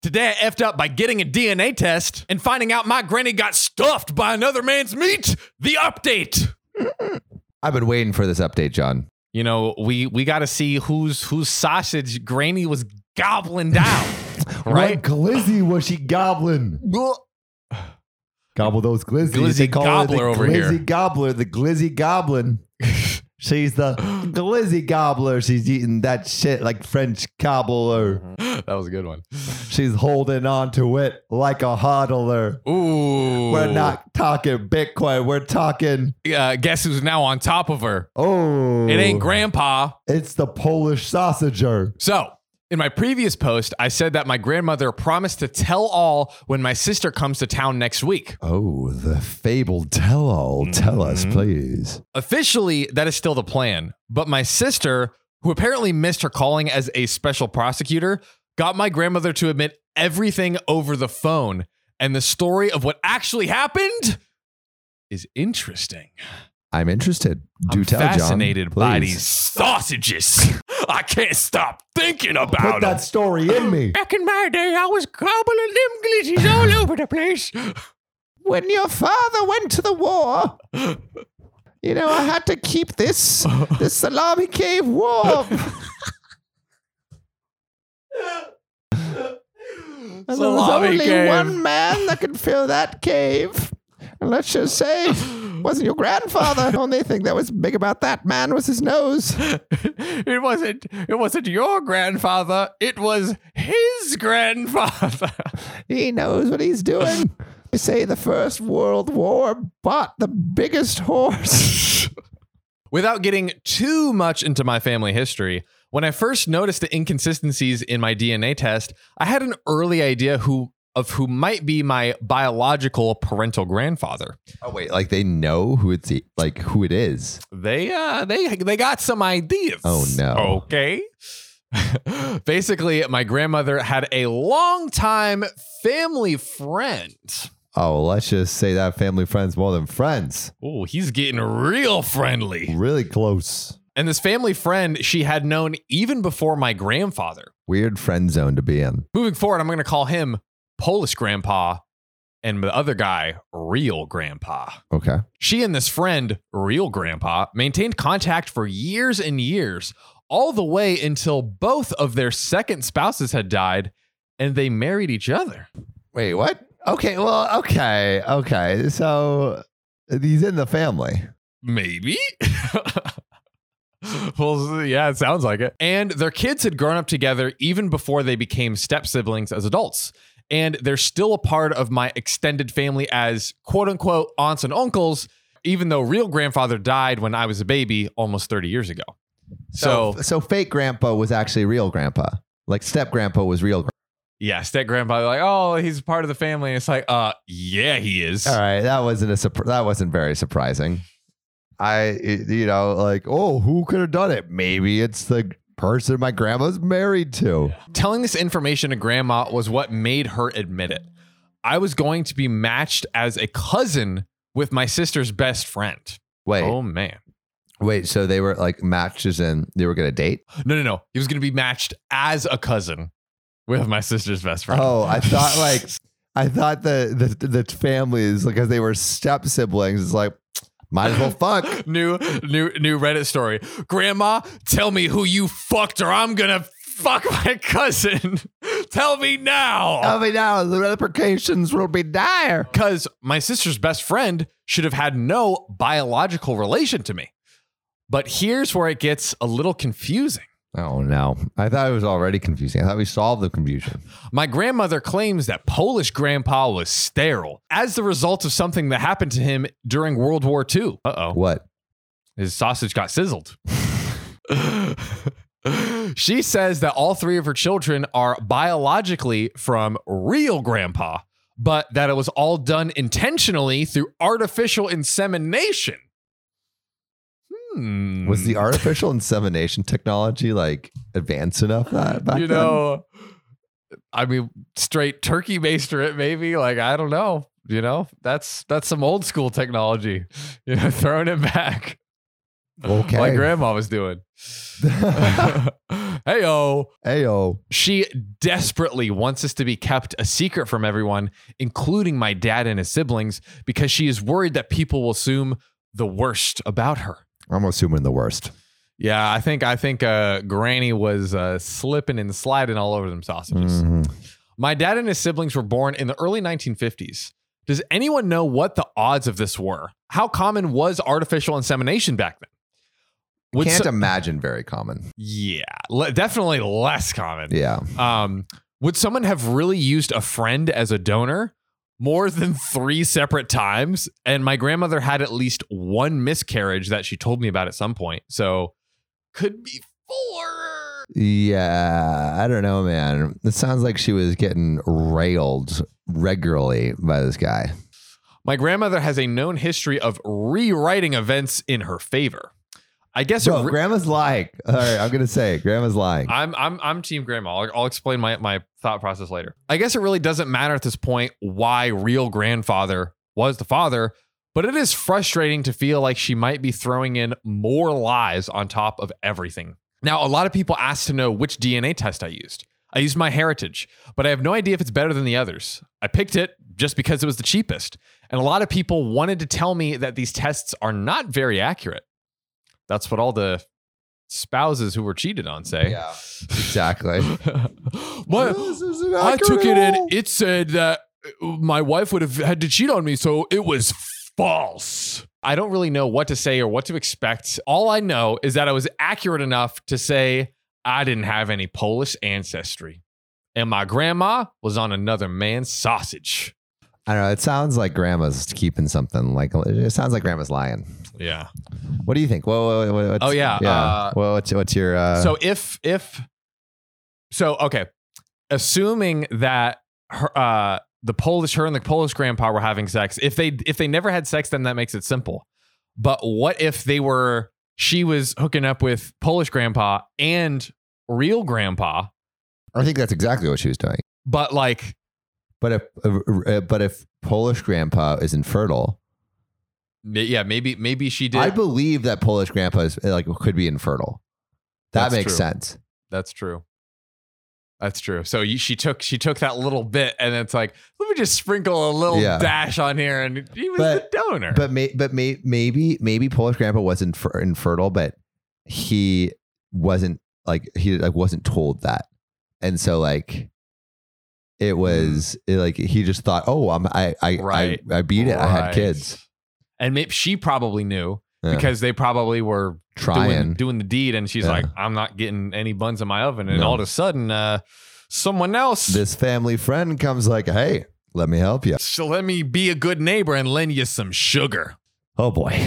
Today I effed up by getting a DNA test and finding out my granny got stuffed by another man's meat. The update. I've been waiting for this update, John. You know, we we got to see whose whose sausage granny was gobbling down. right? What glizzy was she gobbling? Gobble those glizzies. Glizzy They call her gobbler the over glizzy here. gobbler, the glizzy goblin. She's the glizzy gobbler. She's eating that shit like French cobbler. that was a good one. She's holding on to it like a hodler. Ooh. We're not talking Bitcoin. We're talking. Uh, guess who's now on top of her? Oh, It ain't grandpa. It's the Polish sausager. So, in my previous post, I said that my grandmother promised to tell all when my sister comes to town next week. Oh, the fabled tell-all. Tell us, Mhm. please. Officially, that is still the plan. But my sister, who apparently missed her calling as a special prosecutor, got my grandmother to admit everything over the phone. And the story of what actually happened is interesting. I'm interested. Do I'm tell, John. fascinated by these sausages. I can't stop thinking about Put them. that story in me. Back in my day, I was gobbling them glitches all over the place. when your father went to the war, you know, I had to keep this this salami cave warm. And there was only cave. one man that could fill that cave. And let's just say, wasn't your grandfather. The only thing that was big about that man was his nose. it wasn't it wasn't your grandfather, it was his grandfather. He knows what he's doing. They say the First World War bought the biggest horse. Without getting too much into my family history, when I first noticed the inconsistencies in my DNA test, I had an early idea who of who might be my biological parental grandfather. Oh wait, like they know who it's like who it is. They uh they they got some ideas. Oh, no. Okay. Basically, my grandmother had a longtime family friend. Oh, let's just say that family friends more than friends. Oh, he's getting real friendly. Really close. And this family friend she had known even before my grandfather. Weird friend zone to be in. Moving forward, I'm going to call him Polish grandpa and the other guy, real grandpa. Okay. She and this friend, real grandpa, maintained contact for years and years, all the way until both of their second spouses had died and they married each other. Wait, what? Okay, well, okay, okay. So he's in the family. Maybe. well, yeah, it sounds like it. And their kids had grown up together even before they became step siblings as adults. And they're still a part of my extended family as quote unquote aunts and uncles, even though real grandfather died when I was a baby almost 30 years ago. So, so fake grandpa was actually real grandpa. Like step grandpa was real. Gra- yeah, step grandpa, like, oh, he's part of the family. It's like, uh, yeah, he is. All right, that wasn't a surpri- that wasn't very surprising. I you know like oh who could have done it? Maybe it's the person my grandma's married to. Telling this information to grandma was what made her admit it. I was going to be matched as a cousin with my sister's best friend. Wait, Oh man. wait. So they were like matches and they were gonna date. No, no, no. He was going to be matched as a cousin with my sister's best friend. Oh, I thought like I thought the the the families because they were step siblings. It's like might as well fuck. new new new Reddit story. Grandma, tell me who you fucked or I'm going to fuck my cousin. tell me now. Tell me now, the repercussions will be dire. Because my sister's best friend should have had no biological relation to me. But here's where it gets a little confusing. Oh no, I thought it was already confusing. I thought we solved the confusion. My grandmother claims that Polish grandpa was sterile as the result of something that happened to him during World War II. Uh oh. What? His sausage got sizzled. she says that all three of her children are biologically from real grandpa, but that it was all done intentionally through artificial insemination. Hmm. Was the artificial insemination technology like advanced enough that back you then? know, I mean, straight turkey baster it maybe. Like I don't know. You know, that's that's some old school technology. You know, throwing it back. Okay. like grandma was doing. Hey oh. Heyo. Ayo. She desperately wants this to be kept a secret from everyone, including my dad and his siblings, because she is worried that people will assume the worst about her. I'm assuming the worst. Yeah, I think I think uh, Granny was uh, slipping and sliding all over them sausages. Mhm. My dad and his siblings were born in the early 1950s. Does anyone know what the odds of this were? How common was artificial insemination back then? Would Can't so- imagine very common. yeah, le- definitely less common. Yeah. Um, would someone have really used a friend as a donor more than three separate times? And my grandmother had at least one miscarriage that she told me about at some point. So could be four. Yeah. I don't know, man. It sounds like she was getting railed regularly by this guy. My grandmother has a known history of rewriting events in her favor. I guess So re- grandma's lying. All right, I'm gonna say it. grandma's lying. I'm I'm I'm team grandma. I'll, I'll explain my my thought process later. I guess it really doesn't matter at this point why real grandfather was the father, but it is frustrating to feel like she might be throwing in more lies on top of everything. Now, a lot of people ask to know which DNA test I used. I used MyHeritage, but I have no idea if it's better than the others. I picked it just because it was the cheapest. And a lot of people wanted to tell me that these tests are not very accurate. That's what all the spouses who were cheated on say. Yeah, exactly. My, I took it and it said that uh, my wife would have had to cheat on me, so it was false. I don't really know what to say or what to expect. All I know is that I was accurate enough to say I didn't have any Polish ancestry. And my grandma was on another man's sausage. I don't know. It sounds like grandma's keeping something. Like it sounds like grandma's lying. Yeah. What do you think? Well, what, what, what's- Oh, yeah, uh, well, what's, what's your? Uh, so if if so okay assuming that her uh the polish her and the polish grandpa were having sex if they if they never had sex then that makes it simple but what if they were she was hooking up with polish grandpa and real grandpa I think that's exactly what she was doing. but like But if uh, uh, but if Polish grandpa is infertile, yeah maybe maybe she did I believe that Polish grandpa is eh, like could be infertile. That That's makes true. sense. that's true that's true so you, she took she took that little bit and it's like let me just sprinkle a little Yeah. dash on here and he was But- the donor But may, but may, maybe maybe Polish grandpa wasn't infer- infertile, but he wasn't like he like wasn't told that, and so like it was mm. it, like he just thought, oh, I'm I I Right. I, I beat it. I had kids. And maybe she probably knew Yeah. because they probably were trying. doing, doing the deed. And she's Yeah. like, I'm not getting any buns in my oven. And No. all of a sudden, uh, someone else, this family friend comes like, hey, let me help you. so let me be a good neighbor and lend you some sugar. Oh boy.